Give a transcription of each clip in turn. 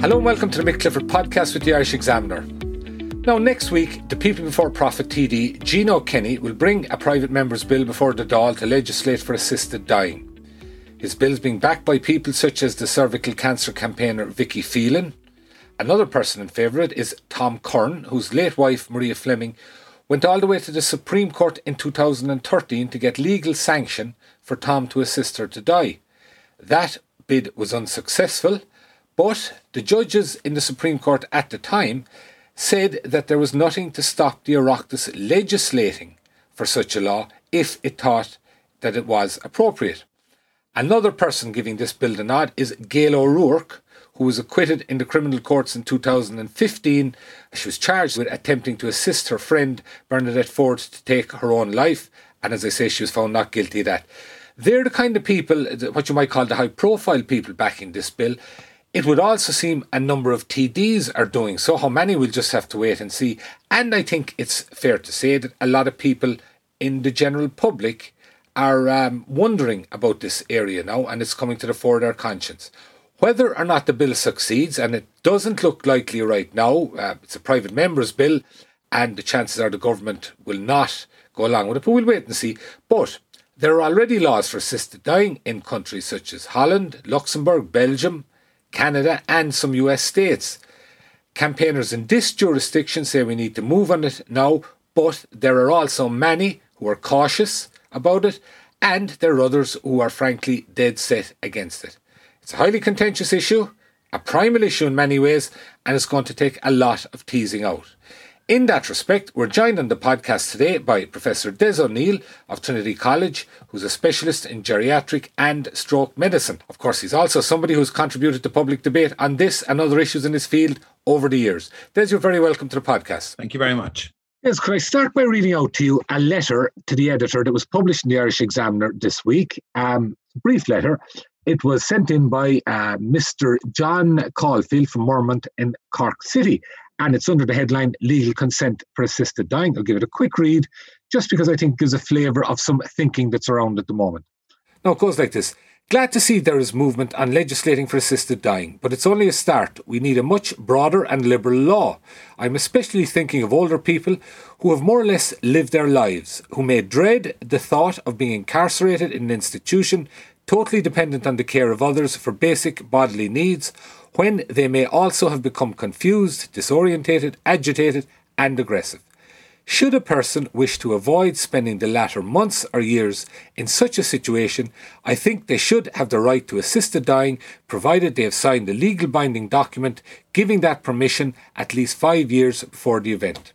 Hello and welcome to the Mick Clifford podcast with the Irish Examiner. Now, next week, the People Before Profit TD, Gino Kenny, will bring a private member's bill before the Dáil to legislate for assisted dying. His bill is being backed by people such as the cervical cancer campaigner Vicky Phelan. Another person in favour of it is Tom Curran, whose late wife, Marie Fleming, went all the way to the Supreme Court in 2013 to get legal sanction for Tom to assist her to die. That bid was unsuccessful, but the judges in the Supreme Court at the time said that there was nothing to stop the Oireachtas legislating for such a law if it thought that it was appropriate. Another person giving this bill the nod is Gail O'Rourke, who was acquitted in the criminal courts in 2015. She was charged with attempting to assist her friend Bernadette Forde to take her own life, and as I say, she was found not guilty of that. They're the kind of people, what you might call the high profile people backing this bill. It would also seem a number of TDs are doing so. How many we'll just have to wait and see. And I think it's fair to say that a lot of people in the general public are um, wondering about this area now, and it's coming to the fore of their conscience. Whether or not the bill succeeds, and it doesn't look likely right now, uh, it's a private member's bill, and the chances are the government will not go along with it, but we'll wait and see. But there are already laws for assisted dying in countries such as Holland, Luxembourg, Belgium, Canada, and some US states. Campaigners in this jurisdiction say we need to move on it now, but there are also many who are cautious about it, and there are others who are frankly dead set against it. It's a highly contentious issue, a primal issue in many ways, and it's going to take a lot of teasing out. In that respect, we're joined on the podcast today by Professor Des O'Neill of Trinity College, who's a specialist in geriatric and stroke medicine. Of course, he's also somebody who's contributed to public debate on this and other issues in his field over the years. Des, you're very welcome to the podcast. Thank you very much. Yes, could I start by reading out to you a letter to the editor that was published in the Irish Examiner this week? Um, brief letter. It was sent in by uh, Mr. John Caulfield from Mormont in Cork City and it's under the headline Legal Consent for Assisted Dying. I'll give it a quick read just because I think it gives a flavour of some thinking that's around at the moment. Now, it goes like this Glad to see there is movement on legislating for assisted dying, but it's only a start. We need a much broader and liberal law. I'm especially thinking of older people who have more or less lived their lives, who may dread the thought of being incarcerated in an institution totally dependent on the care of others for basic bodily needs, when they may also have become confused, disorientated, agitated, and aggressive. Should a person wish to avoid spending the latter months or years in such a situation, I think they should have the right to assist the dying provided they have signed a legal binding document giving that permission at least five years before the event.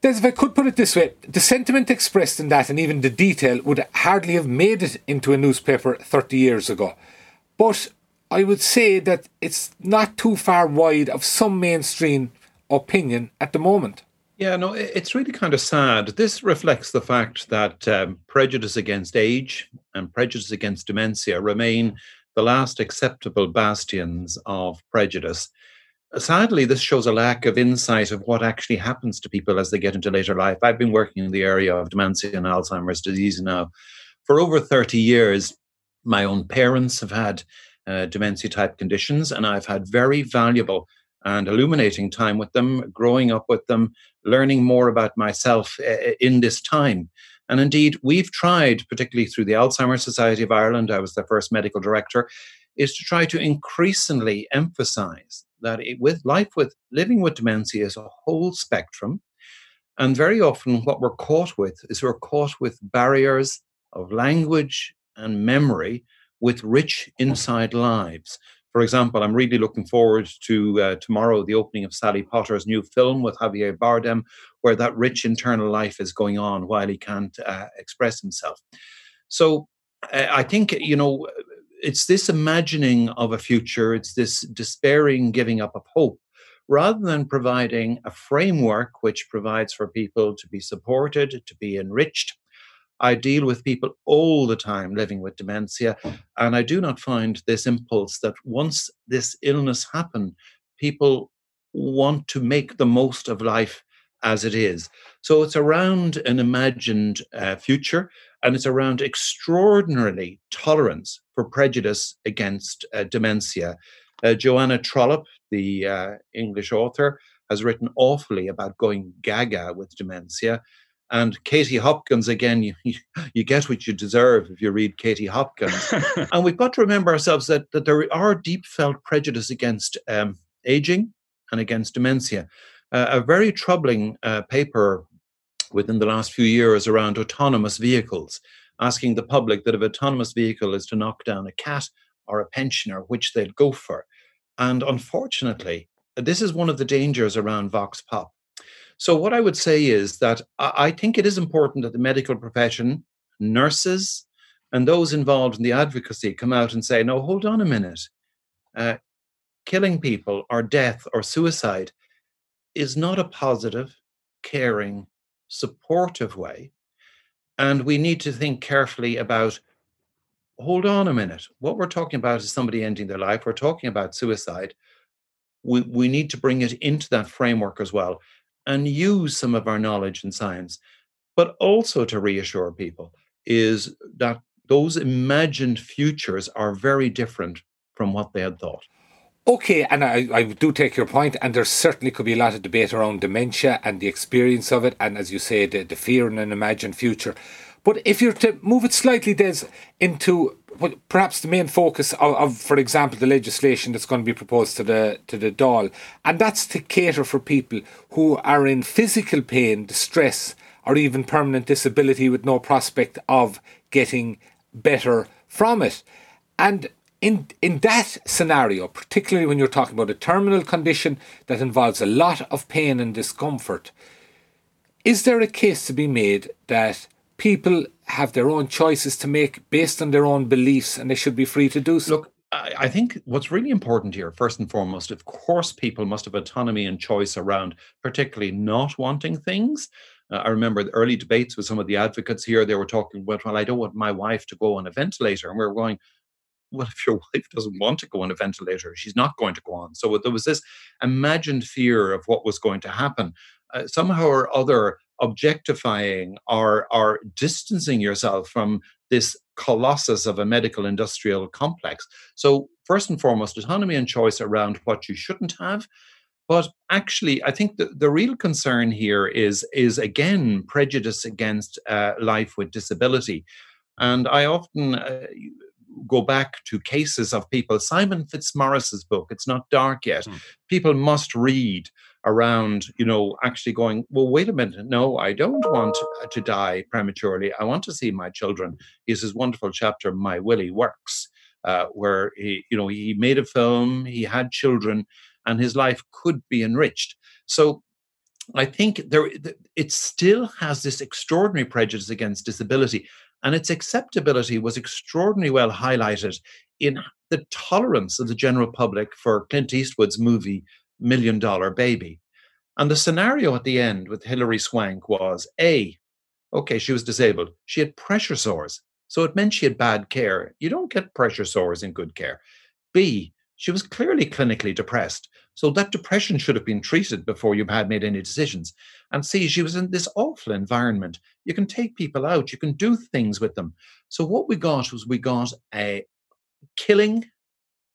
Des, if I could put it this way, the sentiment expressed in that and even the detail would hardly have made it into a newspaper 30 years ago. But I would say that it's not too far wide of some mainstream opinion at the moment. Yeah, no, it's really kind of sad. This reflects the fact that um, prejudice against age and prejudice against dementia remain the last acceptable bastions of prejudice. Sadly, this shows a lack of insight of what actually happens to people as they get into later life. I've been working in the area of dementia and Alzheimer's disease now for over 30 years. My own parents have had uh, dementia type conditions, and I've had very valuable and illuminating time with them, growing up with them, learning more about myself uh, in this time. And indeed, we've tried, particularly through the Alzheimer's Society of Ireland, I was the first medical director, is to try to increasingly emphasize that it, with life with living with dementia is a whole spectrum. And very often, what we're caught with is we're caught with barriers of language and memory with rich inside lives. For example, I'm really looking forward to uh, tomorrow the opening of Sally Potter's new film with Javier Bardem, where that rich internal life is going on while he can't uh, express himself. So I think, you know, it's this imagining of a future, it's this despairing giving up of hope, rather than providing a framework which provides for people to be supported, to be enriched. I deal with people all the time living with dementia, and I do not find this impulse that once this illness happened, people want to make the most of life as it is. So it's around an imagined uh, future and it's around extraordinarily tolerance for prejudice against uh, dementia. Uh, Joanna Trollope, the uh, English author, has written awfully about going gaga with dementia. And Katie Hopkins, again, you, you get what you deserve if you read Katie Hopkins. and we've got to remember ourselves that, that there are deep felt prejudice against um, aging and against dementia. Uh, a very troubling uh, paper within the last few years around autonomous vehicles, asking the public that if autonomous vehicle is to knock down a cat or a pensioner, which they'd go for. And unfortunately, this is one of the dangers around Vox Pop. So, what I would say is that I think it is important that the medical profession, nurses, and those involved in the advocacy come out and say, no, hold on a minute. Uh, killing people or death or suicide is not a positive, caring, supportive way. And we need to think carefully about hold on a minute. What we're talking about is somebody ending their life. We're talking about suicide. We, we need to bring it into that framework as well and use some of our knowledge and science. But also to reassure people is that those imagined futures are very different from what they had thought. Okay, and I, I do take your point, and there certainly could be a lot of debate around dementia and the experience of it, and as you say, the, the fear in an imagined future. But if you're to move it slightly, Des, into perhaps the main focus of, of, for example, the legislation that's going to be proposed to the to the Dáil, and that's to cater for people who are in physical pain, distress, or even permanent disability with no prospect of getting better from it. And in in that scenario, particularly when you're talking about a terminal condition that involves a lot of pain and discomfort, is there a case to be made that people have their own choices to make based on their own beliefs and they should be free to do so? Look, I think what's really important here, first and foremost, of course, people must have autonomy and choice around particularly not wanting things. Uh, I remember the early debates with some of the advocates here. They were talking about, well, I don't want my wife to go on a ventilator. And we were going, well, if your wife doesn't want to go on a ventilator, she's not going to go on. So there was this imagined fear of what was going to happen. Uh, somehow or other, objectifying or, or distancing yourself from this colossus of a medical industrial complex. So, first and foremost, autonomy and choice around what you shouldn't have. But actually, I think the, the real concern here is, is again, prejudice against uh, life with disability. And I often uh, go back to cases of people. Simon Fitzmaurice's book, It's Not Dark Yet, mm. people must read around, you know, actually going, well, wait a minute, no, I don't want to die prematurely. I want to see my children. Has this wonderful chapter, My Willie Works, uh, where he, you know, he made a film, he had children, and his life could be enriched. So I think there it still has this extraordinary prejudice against disability and its acceptability was extraordinarily well highlighted in the tolerance of the general public for Clint Eastwood's movie Million Dollar Baby. And the scenario at the end with Hilary Swank was A, okay, she was disabled. She had pressure sores. So it meant she had bad care. You don't get pressure sores in good care. B, she was clearly clinically depressed. So that depression should have been treated before you had made any decisions. And see, she was in this awful environment. You can take people out, you can do things with them. So what we got was we got a killing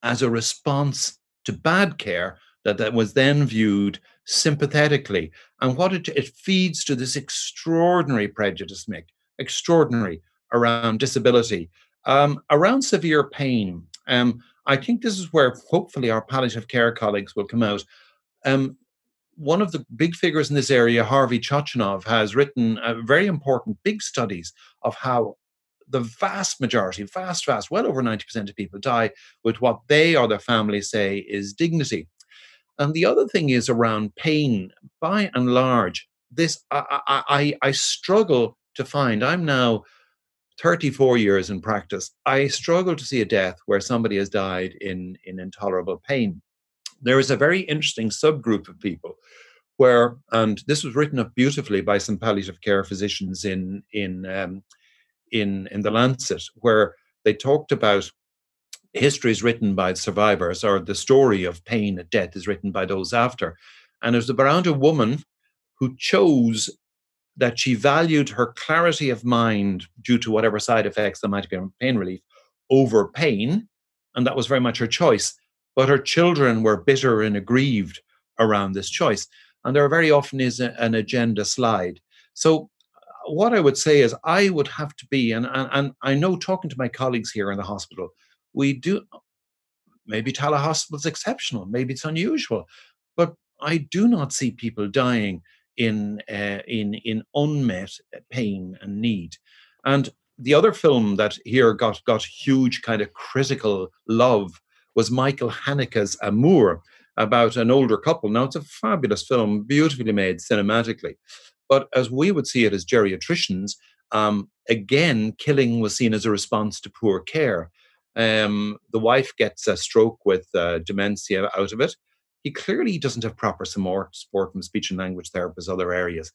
as a response to bad care that, that was then viewed sympathetically. And what it, it feeds to this extraordinary prejudice, Mick, extraordinary around disability, um, around severe pain. Um, I think this is where hopefully our palliative care colleagues will come out. Um, one of the big figures in this area, Harvey Chochinov, has written very important big studies of how the vast majority, vast, vast, well over 90% of people die with what they or their families say is dignity. And the other thing is around pain. By and large, this I, I, I struggle to find. I'm now 34 years in practice. I struggle to see a death where somebody has died in, in intolerable pain. There is a very interesting subgroup of people where, and this was written up beautifully by some palliative care physicians in in um, in in the Lancet, where they talked about histories written by survivors or the story of pain at death is written by those after. And it was around a woman who chose that she valued her clarity of mind due to whatever side effects there might be on pain relief over pain. And that was very much her choice. But her children were bitter and aggrieved around this choice. And there very often is a, an agenda slide. So, uh, what I would say is, I would have to be, and, and, and I know talking to my colleagues here in the hospital, we do, maybe Hospital is exceptional, maybe it's unusual, but I do not see people dying in uh, in in unmet pain and need. And the other film that here got got huge kind of critical love was Michael Haneke's Amour about an older couple. Now it's a fabulous film, beautifully made cinematically, but as we would see it as geriatricians, um, again, killing was seen as a response to poor care. Um, the wife gets a stroke with uh, dementia out of it he clearly doesn't have proper support, from speech and language therapists, other areas.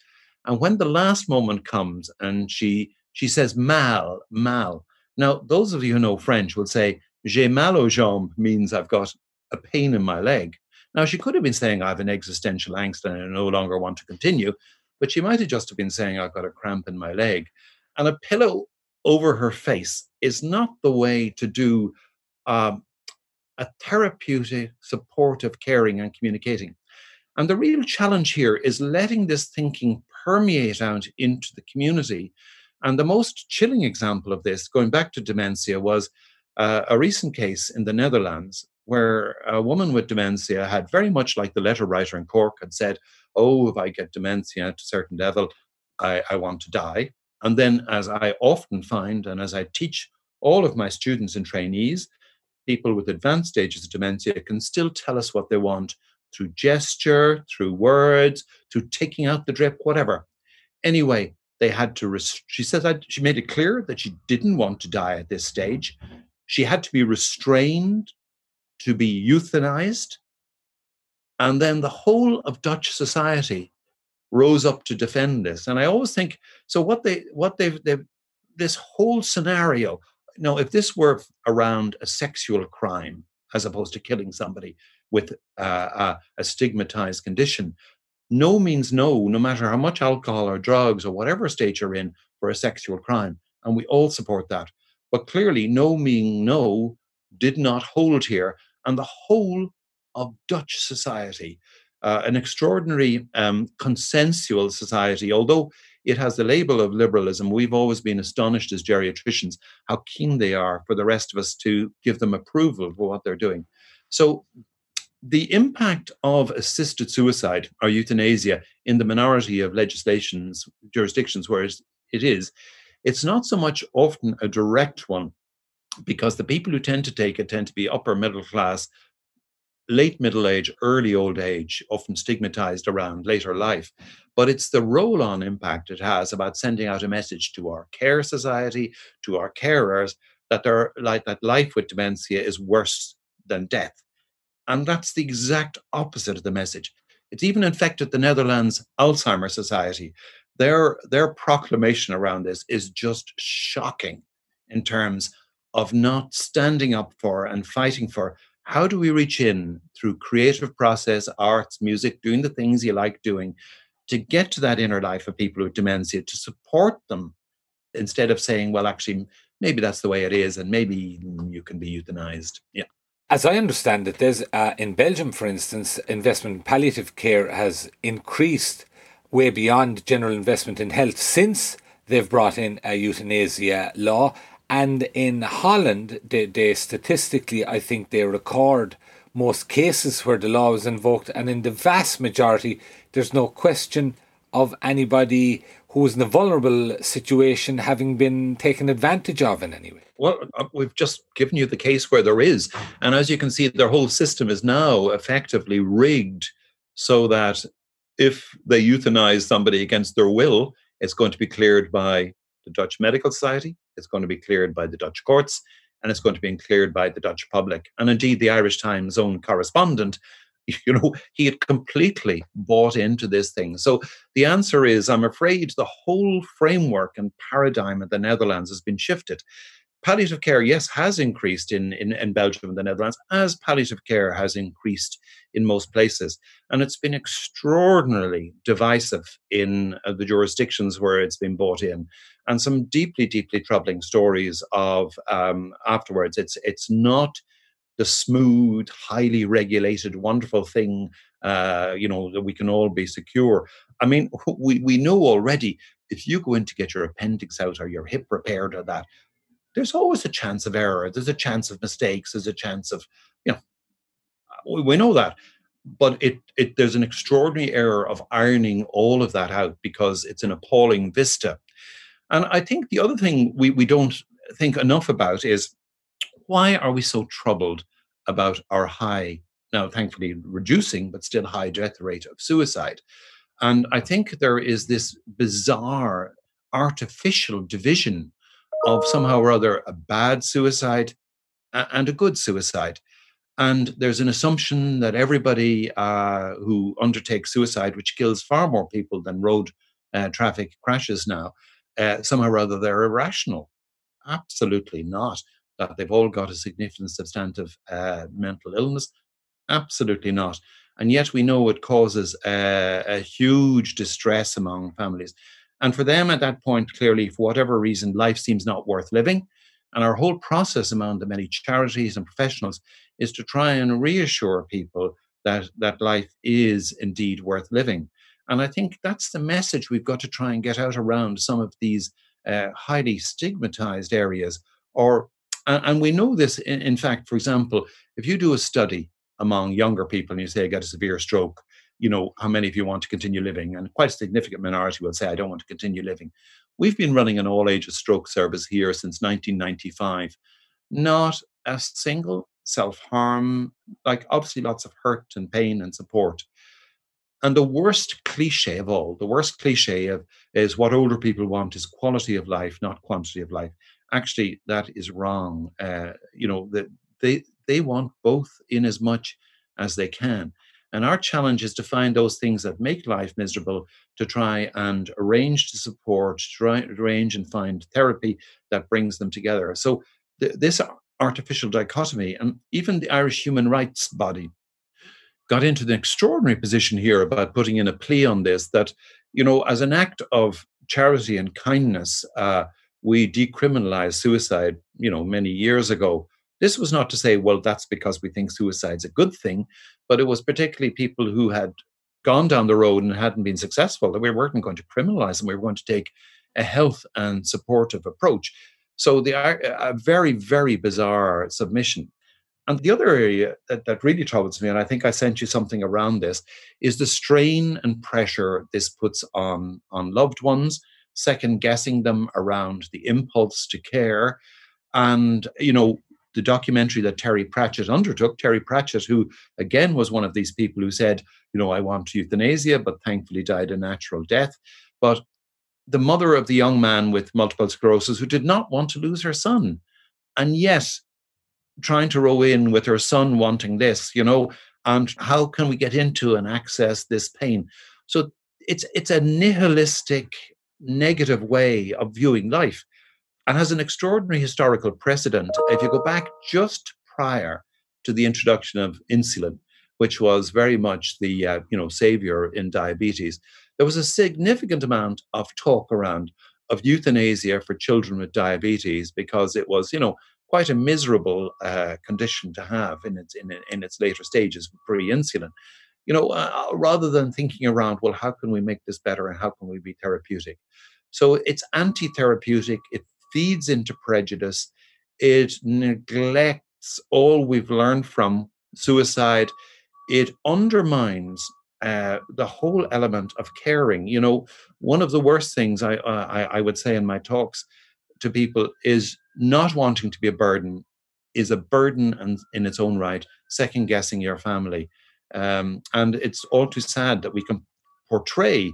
And when the last moment comes and she she says mal, mal. Now, those of you who know French will say, j'ai mal aux jambes means I've got a pain in my leg. Now, she could have been saying I have an existential angst and I no longer want to continue, but she might have just have been saying I've got a cramp in my leg. And a pillow over her face is not the way to do um, a therapeutic, supportive, caring, and communicating. And the real challenge here is letting this thinking permeate out into the community. And the most chilling example of this, going back to dementia, was uh, a recent case in the Netherlands where a woman with dementia had very much like the letter writer in Cork had said, Oh, if I get dementia to a certain level, I, I want to die. And then, as I often find, and as I teach all of my students and trainees, people with advanced stages of dementia can still tell us what they want through gesture, through words, through taking out the drip, whatever. Anyway, they had to, rest- she said that she made it clear that she didn't want to die at this stage. She had to be restrained, to be euthanized. And then the whole of Dutch society rose up to defend this. And I always think, so what they, what they've, they've this whole scenario no, if this were around a sexual crime as opposed to killing somebody with uh, a, stigmatized condition, no means no, no matter how much alcohol or drugs or whatever state you're in for a sexual crime. And we all support that. But clearly, no meaning no did not hold here. And the whole of Dutch society, uh, an extraordinary um, consensual society, although it has the label of liberalism. We've always been astonished as geriatricians how keen they are for the rest of us to give them approval for what they're doing. So the impact of assisted suicide or euthanasia in the minority of legislations jurisdictions where it is it's not so much often a direct one because the people who tend to take it tend to be upper middle class late middle age, early old age, often stigmatized around later life. But it's the roll on impact it has about sending out a message to our care society, to our carers, that they're like that life with dementia is worse than death. And that's the exact opposite of the message. It's even infected the Netherlands Alzheimer Society. Their, their proclamation around this is just shocking in terms of not standing up for and fighting for how do we reach in through creative process, arts, music, doing the things you like doing to get to that inner life of people with dementia, to support them instead of saying, well, actually, maybe that's the way it is and maybe you can be euthanized. Yeah. As I understand it, there's uh, in Belgium, for instance, investment in palliative care has increased way beyond general investment in health since they've brought in a euthanasia law and in Holland, they, they statistically, I think they record most cases where the law is invoked, and in the vast majority, there's no question of anybody who is in a vulnerable situation having been taken advantage of in any way. Well, uh, we've just given you the case where there is. And as you can see, their whole system is now effectively rigged so that if they euthanize somebody against their will, it's going to be cleared by the Dutch Medical Society, it's going to be cleared by the Dutch courts, and it's going to be cleared by the Dutch public. And indeed, the Irish Times own correspondent, you know, he had completely bought into this thing. So the answer is I'm afraid the whole framework and paradigm of the Netherlands has been shifted palliative care, yes, has increased in, in, in Belgium and the Netherlands, as palliative care has increased in most places. And it's been extraordinarily divisive in uh, the jurisdictions where it's been brought in. And some deeply, deeply troubling stories of um, afterwards. It's, it's not the smooth, highly regulated, wonderful thing, uh, you know, that we can all be secure. I mean, we, we know already if you go in to get your appendix out or your hip repaired or that, there's always a chance of error. There's a chance of mistakes. There's a chance of, you know, we know that. But it, it there's an extraordinary error of ironing all of that out because it's an appalling vista. And I think the other thing we, we don't think enough about is why are we so troubled about our high, now thankfully reducing, but still high death rate of suicide? And I think there is this bizarre artificial division of somehow or other a bad suicide and a good suicide. And there's an assumption that everybody uh, who undertakes suicide, which kills far more people than road uh, traffic crashes now, uh, somehow or other they're irrational. Absolutely not. That they've all got a significant substantive uh, mental illness. Absolutely not. And yet we know it causes a huge distress among families. And for them at that point, clearly, for whatever reason, life seems not worth living. And our whole process among the many charities and professionals is to try and reassure people that, that life is indeed worth living. And I think that's the message we've got to try and get out around some of these uh, highly stigmatized areas. Or, and we know this, in, in fact, for example, if you do a study among younger people and you say, I get a severe stroke, you know, how many of you want to continue living? And quite a significant minority will say, I don't want to continue living. We've been running an all ages stroke service here since 1995. Not a single self harm, like obviously lots of hurt and pain and support. And the worst cliche of all, the worst cliche of is what older people want is quality of life, not quantity of life. Actually, that is wrong. Uh, you know, that they they want both in as much as they can. And our challenge is to find those things that make life miserable to try and arrange to support, try, arrange and find therapy that brings them together. So th- this artificial dichotomy, and even the Irish human rights body got into the extraordinary position here about putting in a plea on this that, you know, as an act of charity and kindness, uh, we decriminalized suicide, you know, many years ago. This was not to say, well, that's because we think suicide's a good thing, but it was particularly people who had gone down the road and hadn't been successful that we weren't going to criminalize them. We were going to take a health and supportive approach. So they are uh, a very very bizarre submission. And the other area that, that really troubles me, and I think I sent you something around this, is the strain and pressure this puts on on loved ones, second guessing them around the impulse to care, and you know the documentary that Terry Pratchett undertook. Terry Pratchett, who again was one of these people who said, you know, I want euthanasia, but thankfully died a natural death. But the mother of the young man with multiple sclerosis who did not want to lose her son. And yet, trying to row in with her son wanting this, you know, and how can we get into and access this pain? So it's it's a nihilistic, negative way of viewing life and has an extraordinary historical precedent. If you go back just prior to the introduction of insulin, which was very much the uh, you know savior in diabetes, there was a significant amount of talk around of euthanasia for children with diabetes because it was you know quite a miserable uh, condition to have in its in, in its later stages pre-insulin you know uh, rather than thinking around well how can we make this better and how can we be therapeutic so it's anti-therapeutic it feeds into prejudice. It neglects all we've learned from suicide. It undermines uh, the whole element of caring. You know, one of the worst things I, I, I would say in my talks to people is not wanting to be a burden is a burden and in its own right, second guessing your family. Um, and it's all too sad that we can portray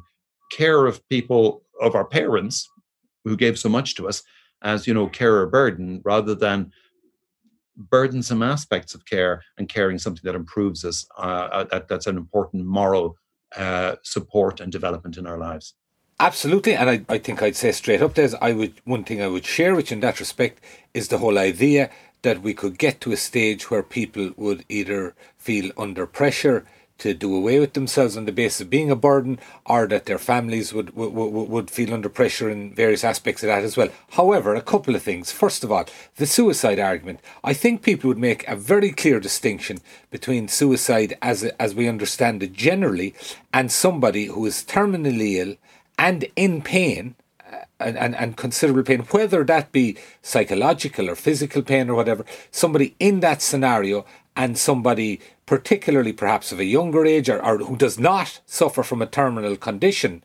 care of people of our parents who gave so much to us as you know care or burden rather than burdensome aspects of care and caring something that improves us uh, uh, that, that's an important moral uh, support and development in our lives. Absolutely, and I, I think I'd say straight up, Des, I would one thing I would share which in that respect is the whole idea that we could get to a stage where people would either feel under pressure to do away with themselves on the basis of being a burden, or that their families would, would, would feel under pressure in various aspects of that as well. However, a couple of things. First of all, the suicide argument. I think people would make a very clear distinction between suicide as, as we understand it generally and somebody who is terminally ill and in pain uh, and, and, and considerable pain, whether that be psychological or physical pain or whatever, somebody in that scenario and somebody particularly perhaps of a younger age or, or who does not suffer from a terminal condition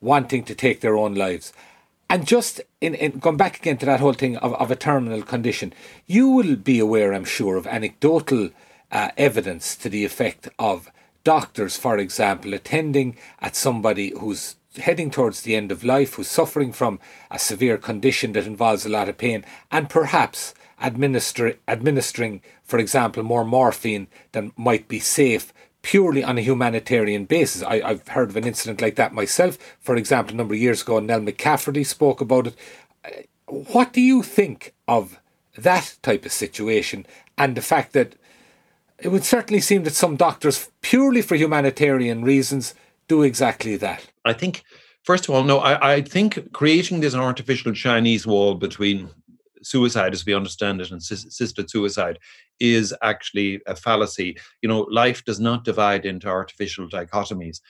wanting to take their own lives. And just in, in going back again to that whole thing of, of a terminal condition, you will be aware, I'm sure, of anecdotal uh, evidence to the effect of doctors, for example, attending at somebody who's heading towards the end of life, who's suffering from a severe condition that involves a lot of pain, and perhaps administer, administering, for example, more morphine than might be safe purely on a humanitarian basis. I, I've heard of an incident like that myself. For example, a number of years ago, Nell McCafferty spoke about it. Uh, what do you think of that type of situation and the fact that it would certainly seem that some doctors, purely for humanitarian reasons, do exactly that? I think, first of all, no, I, I think creating this artificial Chinese wall between suicide as we understand it and assisted suicide is actually a fallacy. You know, life does not divide into artificial dichotomies.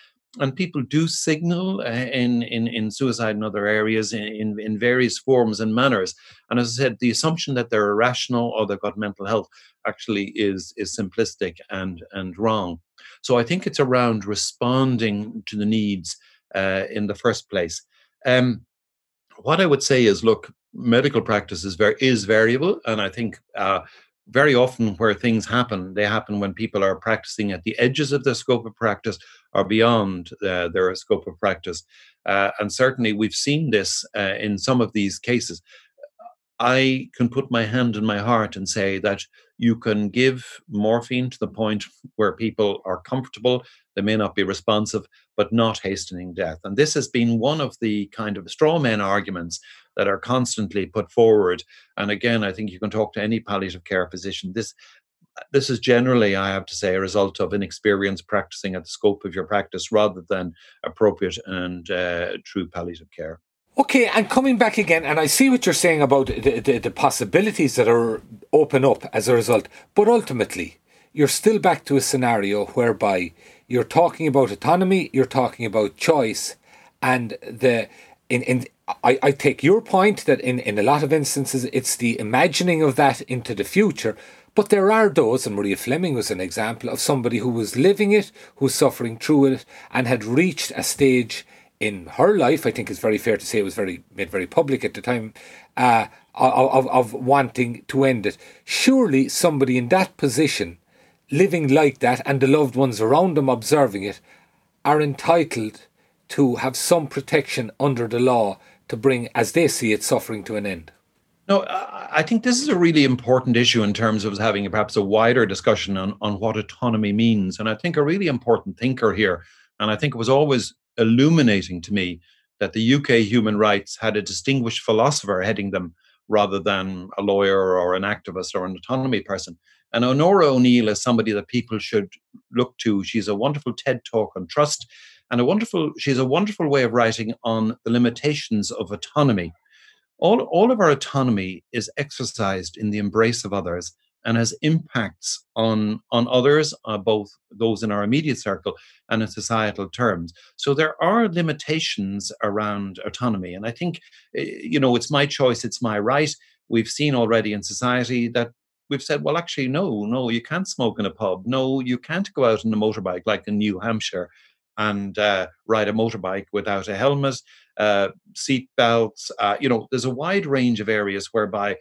And people do signal uh, in, in, in suicide and other areas in, in various forms and manners. And as I said, the assumption that they're irrational or they've got mental health actually is, is simplistic and, and wrong. So I think it's around responding to the needs uh, in the first place. Um, what I would say is, look, medical practice is very is variable, and I think uh, very often where things happen, they happen when people are practicing at the edges of their scope of practice or beyond uh, their scope of practice. Uh, and certainly, we've seen this uh, in some of these cases. I can put my hand in my heart and say that you can give morphine to the point where people are comfortable, they may not be responsive, but not hastening death. And this has been one of the kind of straw man arguments that are constantly put forward. And again, I think you can talk to any palliative care physician. This this is generally, I have to say, a result of inexperience practicing at the scope of your practice rather than appropriate and uh, true palliative care. Okay, and coming back again, and I see what you're saying about the, the, the, possibilities that are open up as a result, but ultimately, you're still back to a scenario whereby you're talking about autonomy, you're talking about choice, and the in in I, I take your point that in, in a lot of instances it's the imagining of that into the future, but there are those, and Marie Fleming was an example of somebody who was living it, who was suffering through it, and had reached a stage in her life, I think it's very fair to say it was very made very public at the time, uh, of, of wanting to end it. Surely somebody in that position, living like that, and the loved ones around them observing it, are entitled to have some protection under the law to bring, as they see it, suffering to an end. No, I think this is a really important issue in terms of having perhaps a wider discussion on, on what autonomy means. And I think a really important thinker here, and I think it was always illuminating to me that the UK human rights had a distinguished philosopher heading them rather than a lawyer or an activist or an autonomy person. And Onora O'Neill is somebody that people should look to. She's a wonderful TED talk on trust and a wonderful she's a wonderful way of writing on the limitations of autonomy. All, all of our autonomy is exercised in the embrace of others and has impacts on on others, uh, both those in our immediate circle and in societal terms. So there are limitations around autonomy, and I think eh, you know it's my choice, it's my right. We've seen already in society that we've said, well, actually, no, no, you can't smoke in a pub. No, you can't go out on a motorbike like in New Hampshire and uh, ride a motorbike without a helmet, uh, seat belts. Uh, you know, there's a wide range of areas whereby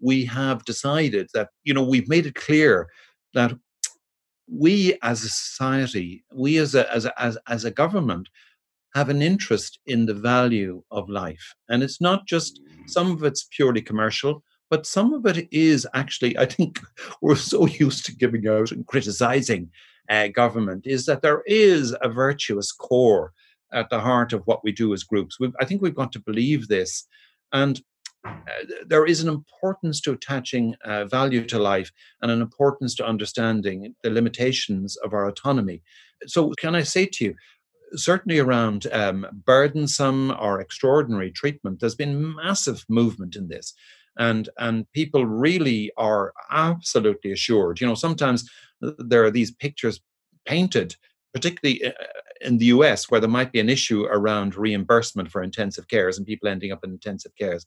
we have decided that you know we've made it clear that we as a society, we as a, as a, as, as a government, have an interest in the value of life. And it's not just some of it's purely commercial, but some of it is actually, I think we're so used to giving out and criticizing uh, government, is that there is a virtuous core at the heart of what we do as groups. We've, I think we've got to believe this. And uh, there is an importance to attaching uh, value to life and an importance to understanding the limitations of our autonomy. So, can I say to you, certainly around um, burdensome or extraordinary treatment, there's been massive movement in this. And, and people really are absolutely assured. You know, sometimes there are these pictures painted, particularly uh, in the US, where there might be an issue around reimbursement for intensive cares and people ending up in intensive cares.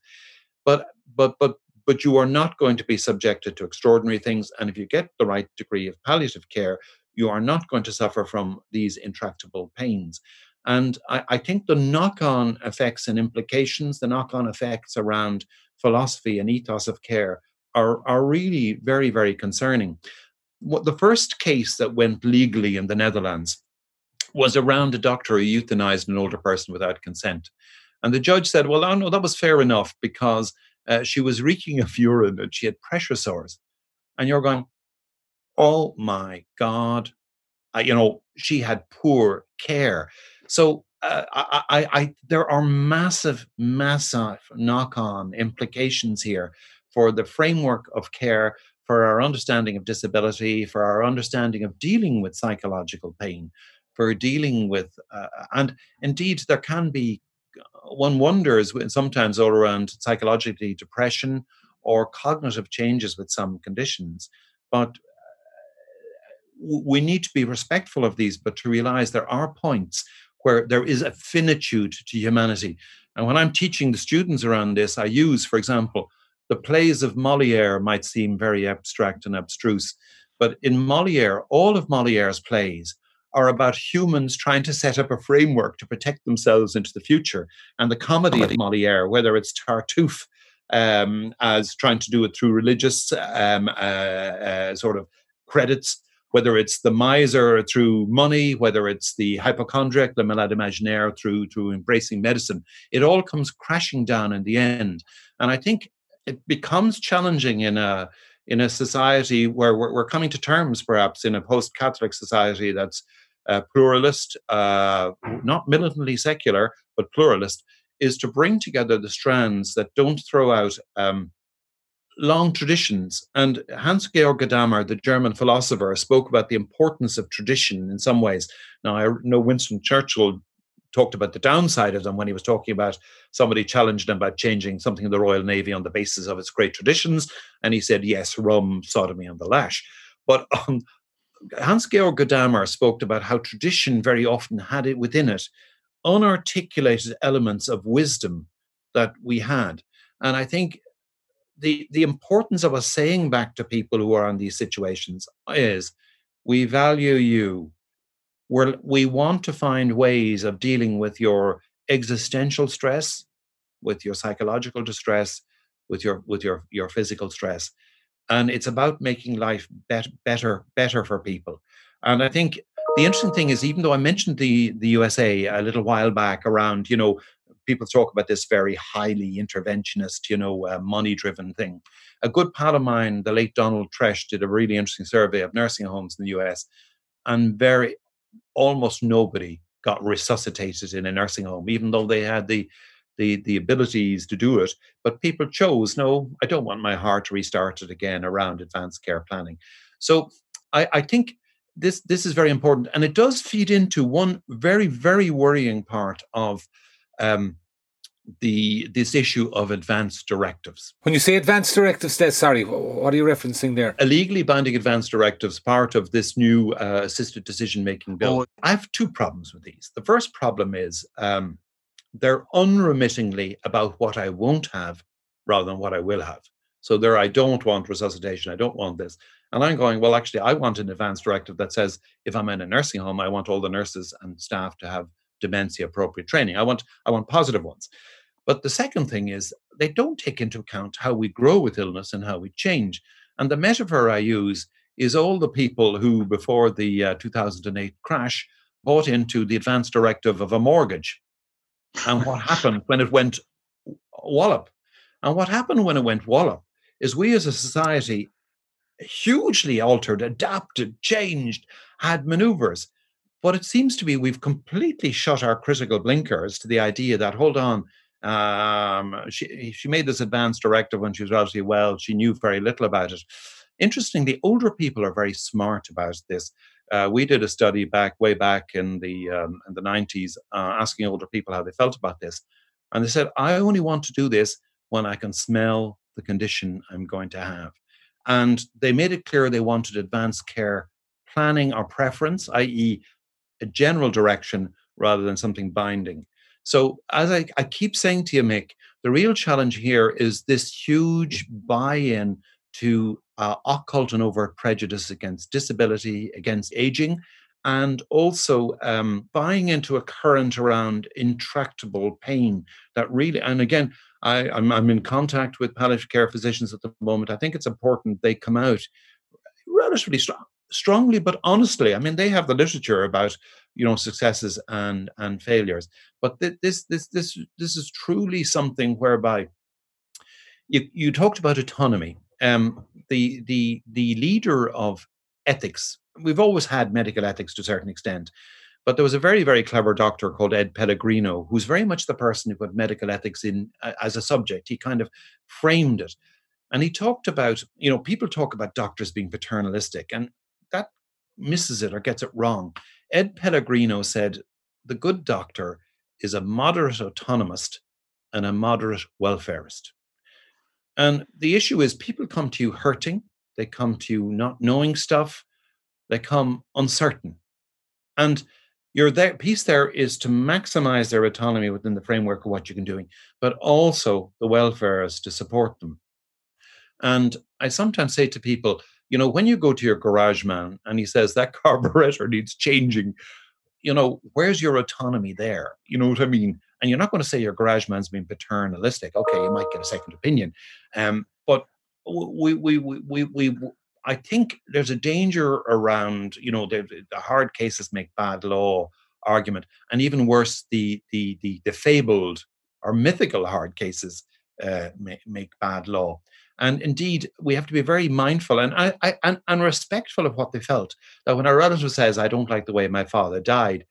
But but but but you are not going to be subjected to extraordinary things. And if you get the right degree of palliative care, you are not going to suffer from these intractable pains. And I, I think the knock on effects and implications, the knock on effects around philosophy and ethos of care are, are really very, very concerning. What, the first case that went legally in the Netherlands was around a doctor who euthanized an older person without consent. And the judge said, Well, oh, no, that was fair enough because uh, she was reeking of urine and she had pressure sores. And you're going, oh my God, I, you know, she had poor care. So uh, I, I, I, there are massive, massive knock on implications here for the framework of care, for our understanding of disability, for our understanding of dealing with psychological pain, for dealing with, uh, and indeed, there can be, uh, one wonders sometimes all around psychologically depression or cognitive changes with some conditions. But we need to be respectful of these, but to realize there are points where there is a finitude to humanity. And when I'm teaching the students around this, I use, for example, the plays of Moliere might seem very abstract and abstruse, but in Moliere, all of Moliere's plays are about humans trying to set up a framework to protect themselves into the future. And the comedy of Moliere, whether it's Tartuffe um, as trying to do it through religious um, uh, uh, sort of credits, whether it's the miser through money, whether it's the hypochondriac, the malade imaginaire through through embracing medicine, it all comes crashing down in the end. And I think it becomes challenging in a in a society where we're, we're coming to terms, perhaps in a post-Catholic society that's uh, pluralist, uh, not militantly secular, but pluralist, is to bring together the strands that don't throw out um, long traditions. And Hans Georg Gadamer, the German philosopher, spoke about the importance of tradition in some ways. Now, I know Winston Churchill talked about the downside of them when he was talking about somebody challenged him about changing something in the Royal Navy on the basis of its great traditions. And he said, yes, rum, sodomy, and the lash. But um, Hans Georg Gadamer spoke about how tradition very often had it within it unarticulated elements of wisdom that we had. And I think the the importance of us saying back to people who are in these situations is we value you. We we want to find ways of dealing with your existential stress with your psychological distress with your with your your physical stress. And it's about making life bet- better better for people. And i think the interesting thing is even though i mentioned the the usa a little while back around you know people talk about this very highly interventionist, you know, uh, money driven thing. A good pal of mine, the late Donald Tresch, did a really interesting survey of nursing homes in the US, and very almost nobody got resuscitated in a nursing home, even though they had the the the abilities to do it. But people chose, no, I don't want my heart restarted again around advanced care planning. So I, I think this this is very important, and it does feed into one very very worrying part of um, the this issue of advanced directives. When you say advanced directives, there, sorry, what are you referencing there? A legally binding advanced directives, part of this new uh, assisted decision making bill. Oh. I have two problems with these. The first problem is um, they're unremittingly about what I won't have rather than what I will have. So there, I don't want resuscitation. I don't want this. And I'm going, well, actually, I want an advanced directive that says if I'm in a nursing home, I want all the nurses and staff to have dementia appropriate training. I want I want positive ones. But the second thing is they don't take into account how we grow with illness and how we change. And the metaphor I use is all the people who, before the uh, 2008 crash, bought into the advance directive of a mortgage. And what happened when it went wallop? And what happened when it went wallop is we as a society hugely altered, adapted, changed, had maneuvers. But it seems to be we've completely shut our critical blinkers to the idea that, hold on, um, she, she made this advance directive when she was relatively well. She knew very little about it. Interestingly, older people are very smart about this. Uh, we did a study back way back in the um, in the 90s, uh, asking older people how they felt about this, and they said, "I only want to do this when I can smell the condition I'm going to have." And they made it clear they wanted advanced care planning or preference, i.e., a general direction rather than something binding. So, as I, I keep saying to you, Mick, the real challenge here is this huge buy in to uh, occult and overt prejudice against disability, against aging, and also um, buying into a current around intractable pain that really, and again, I, I'm, I'm in contact with palliative care physicians at the moment. I think it's important they come out relatively strong, strongly, but honestly. I mean, they have the literature about you know successes and and failures, but th- this this this this is truly something whereby you you talked about autonomy. Um, the the the leader of ethics. We've always had medical ethics to a certain extent, but there was a very, very clever doctor called Ed Pellegrino, who's very much the person who put medical ethics in uh, as a subject. He kind of framed it. And he talked about, you know, people talk about doctors being paternalistic, and misses it or gets it wrong. Ed Pellegrino said, the good doctor is a moderate autonomist and a moderate welfarist. And the issue is people come to you hurting, they come to you not knowing stuff, they come uncertain. And your there, piece there is to maximize their autonomy within the framework of what you can doing, but also the welfare is to support them. And I sometimes say to people, you know, when you go to your garage man and he says that carburetor needs changing, you know, where's your autonomy there? You know what I mean? And you're not going to say your garage man's being paternalistic. Okay, you might get a second opinion. Um, but we, we, we, we, we, I think there's a danger around, you know, the, the hard cases make bad law argument, and even worse, the the the, the fabled or mythical hard cases uh, make, make bad law. And indeed, we have to be very mindful and, I, I, and, and respectful of what they felt. That when a relative says, I don't like the way my father died,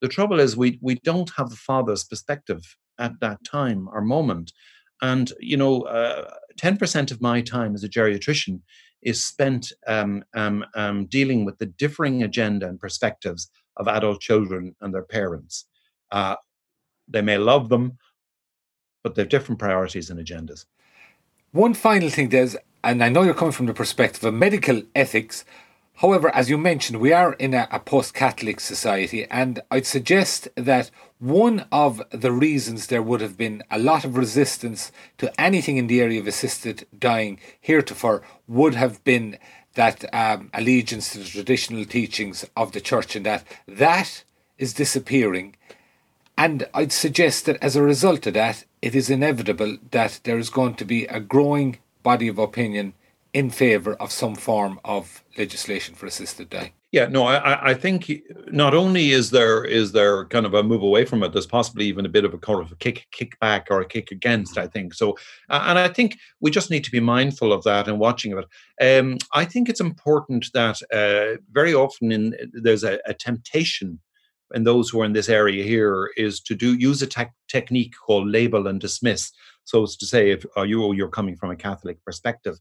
the trouble is we, we don't have the father's perspective at that time or moment. And, you know, uh, 10% of my time as a geriatrician is spent um, um, um, dealing with the differing agenda and perspectives of adult children and their parents. Uh, they may love them, but they have different priorities and agendas. One final thing, Des, and I know you're coming from the perspective of medical ethics. However, as you mentioned, we are in a, a post Catholic society, and I'd suggest that one of the reasons there would have been a lot of resistance to anything in the area of assisted dying heretofore would have been that um, allegiance to the traditional teachings of the church, and that that is disappearing. And I'd suggest that as a result of that, it is inevitable that there is going to be a growing body of opinion in favour of some form of legislation for assisted dying. Yeah, no, I, I think not only is there is there kind of a move away from it, there's possibly even a bit of a kind of a kick kick back or a kick against. I think so, uh, and I think we just need to be mindful of that and watching it. Um, I think it's important that uh, very often in there's a, a, temptation in those who are in this area here is to do use a te- technique called label and dismiss. So it's to say if you you're coming from a Catholic perspective,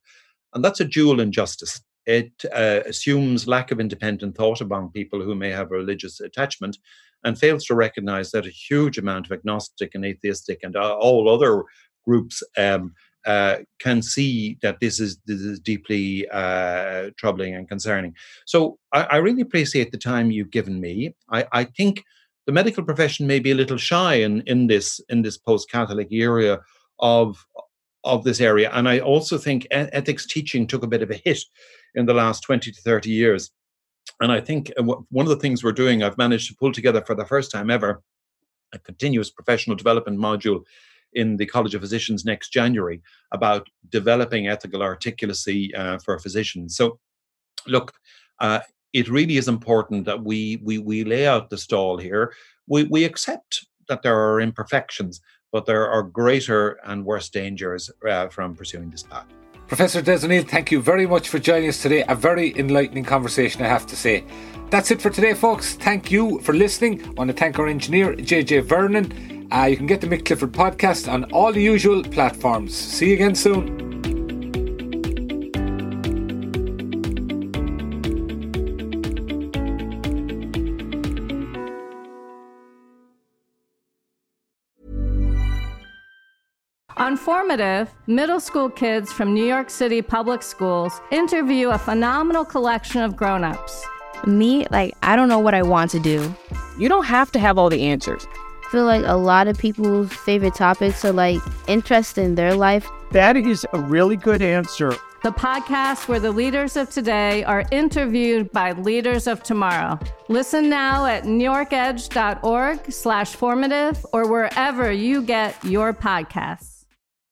and that's a dual injustice it uh, assumes lack of independent thought among people who may have a religious attachment and fails to recognize that a huge amount of agnostic and atheistic and uh, all other groups um, uh, can see that this is this is deeply uh, troubling and concerning. So I, I, really appreciate the time you've given me. I, I, think the medical profession may be a little shy in, in this in this post-Catholic era of of this area, and I also think ethics teaching took a bit of a hit in the last 20 to 30 years. And I think uh, one of the things we're doing, I've managed to pull together for the first time ever a continuous professional development module in the College of Physicians next January about developing ethical articulacy uh, for physicians. So look, uh, it really is important that we we we lay out the stall here. We we accept that there are imperfections, but there are greater and worse dangers uh, from pursuing this path. Professor Des O'Neill, thank you very much for joining us today. A very enlightening conversation, I have to say. That's it for today, folks. Thank you for listening. I want to thank our engineer, JJ Vernon. Uh, you can get the Mick Clifford podcast on all the usual platforms. See you again soon. Informative, middle school kids from New York City public schools interview a phenomenal collection of grown ups. Me, like, I don't know what I want to do. You don't have to have all the answers. I feel like a lot of people's favorite topics are like interest in their life. That is a really good answer. The podcast where the leaders of today are interviewed by leaders of tomorrow. Listen now at newyorkedge.org slash formative or wherever you get your podcasts.